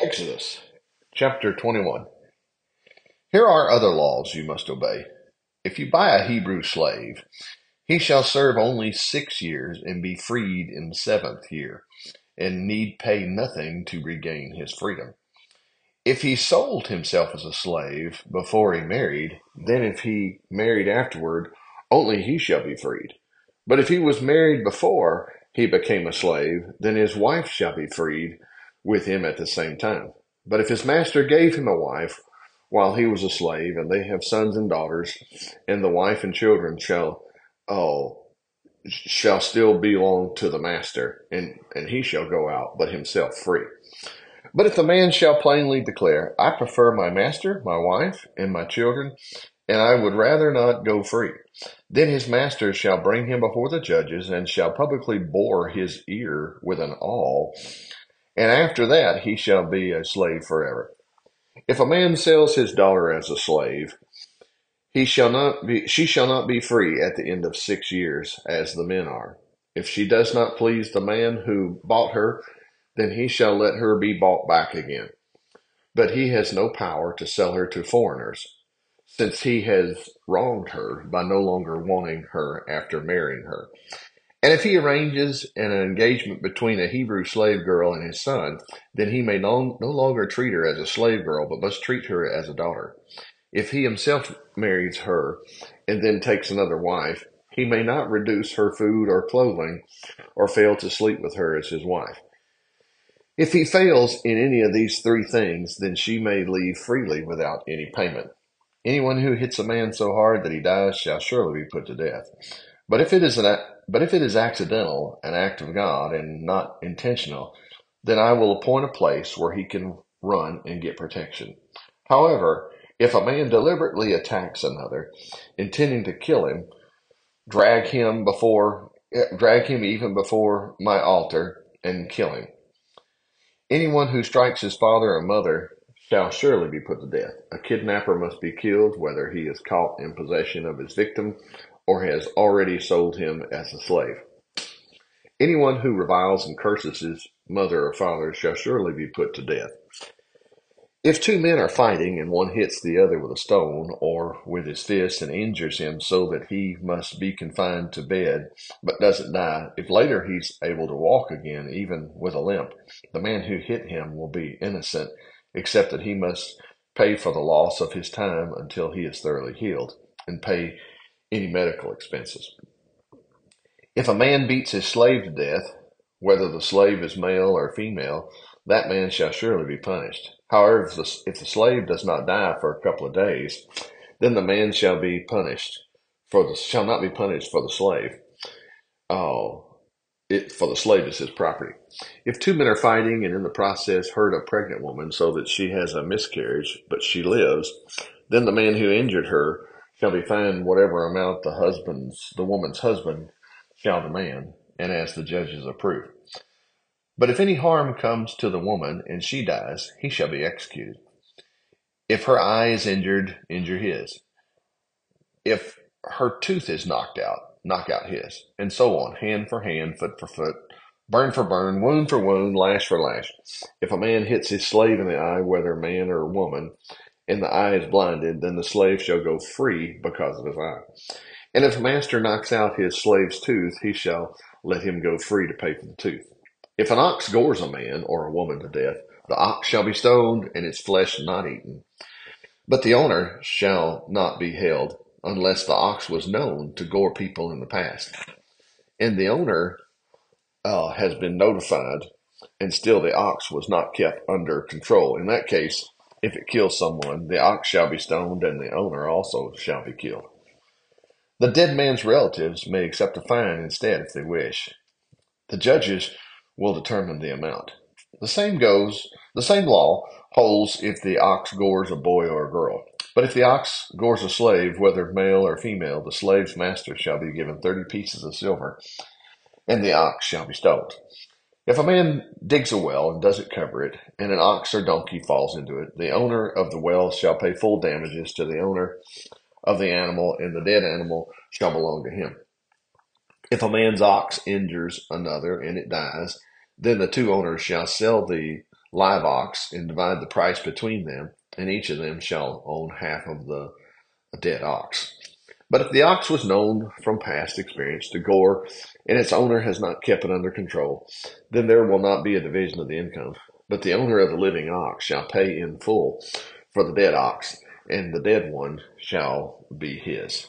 Exodus chapter 21. Here are other laws you must obey. If you buy a Hebrew slave, he shall serve only six years and be freed in the seventh year, and need pay nothing to regain his freedom. If he sold himself as a slave before he married, then if he married afterward, only he shall be freed. But if he was married before he became a slave, then his wife shall be freed with him at the same time. But if his master gave him a wife while he was a slave, and they have sons and daughters, and the wife and children shall oh shall still belong to the master, and, and he shall go out, but himself free. But if the man shall plainly declare, I prefer my master, my wife, and my children, and I would rather not go free, then his master shall bring him before the judges, and shall publicly bore his ear with an awl, and after that he shall be a slave forever. If a man sells his daughter as a slave, he shall not be, she shall not be free at the end of six years, as the men are. If she does not please the man who bought her, then he shall let her be bought back again. But he has no power to sell her to foreigners, since he has wronged her by no longer wanting her after marrying her. And if he arranges an engagement between a Hebrew slave girl and his son, then he may no, no longer treat her as a slave girl, but must treat her as a daughter. If he himself marries her and then takes another wife, he may not reduce her food or clothing or fail to sleep with her as his wife. If he fails in any of these three things, then she may leave freely without any payment. Anyone who hits a man so hard that he dies shall surely be put to death. But if it is an but if it is accidental, an act of God, and not intentional, then I will appoint a place where he can run and get protection. However, if a man deliberately attacks another, intending to kill him, drag him before, drag him even before my altar and kill him. Anyone who strikes his father or mother shall surely be put to death. A kidnapper must be killed, whether he is caught in possession of his victim or has already sold him as a slave. Anyone who reviles and curses his mother or father shall surely be put to death. If two men are fighting and one hits the other with a stone or with his fist and injures him so that he must be confined to bed but doesn't die, if later he's able to walk again, even with a limp, the man who hit him will be innocent, except that he must pay for the loss of his time until he is thoroughly healed and pay any medical expenses. If a man beats his slave to death, whether the slave is male or female, that man shall surely be punished. However, if the, if the slave does not die for a couple of days, then the man shall be punished for the shall not be punished for the slave. Oh, it for the slave is his property. If two men are fighting and in the process hurt a pregnant woman so that she has a miscarriage, but she lives, then the man who injured her shall be fined whatever amount the husband's the woman's husband shall demand, and as the judges approve. But if any harm comes to the woman and she dies, he shall be executed. If her eye is injured, injure his. If her tooth is knocked out, knock out his. And so on, hand for hand, foot for foot, burn for burn, wound for wound, lash for lash. If a man hits his slave in the eye, whether man or woman, and the eye is blinded, then the slave shall go free because of his eye. And if a master knocks out his slave's tooth, he shall let him go free to pay for the tooth. If an ox gores a man or a woman to death, the ox shall be stoned and its flesh not eaten. But the owner shall not be held unless the ox was known to gore people in the past. And the owner uh, has been notified, and still the ox was not kept under control. In that case, if it kills someone, the ox shall be stoned, and the owner also shall be killed. The dead man's relatives may accept a fine instead if they wish. The judges will determine the amount. The same goes, the same law holds if the ox gores a boy or a girl. But if the ox gores a slave, whether male or female, the slave's master shall be given thirty pieces of silver, and the ox shall be stoned. If a man digs a well and doesn't cover it, and an ox or donkey falls into it, the owner of the well shall pay full damages to the owner of the animal, and the dead animal shall belong to him. If a man's ox injures another and it dies, then the two owners shall sell the live ox and divide the price between them, and each of them shall own half of the dead ox. But if the ox was known from past experience to gore and its owner has not kept it under control, then there will not be a division of the income. But the owner of the living ox shall pay in full for the dead ox, and the dead one shall be his.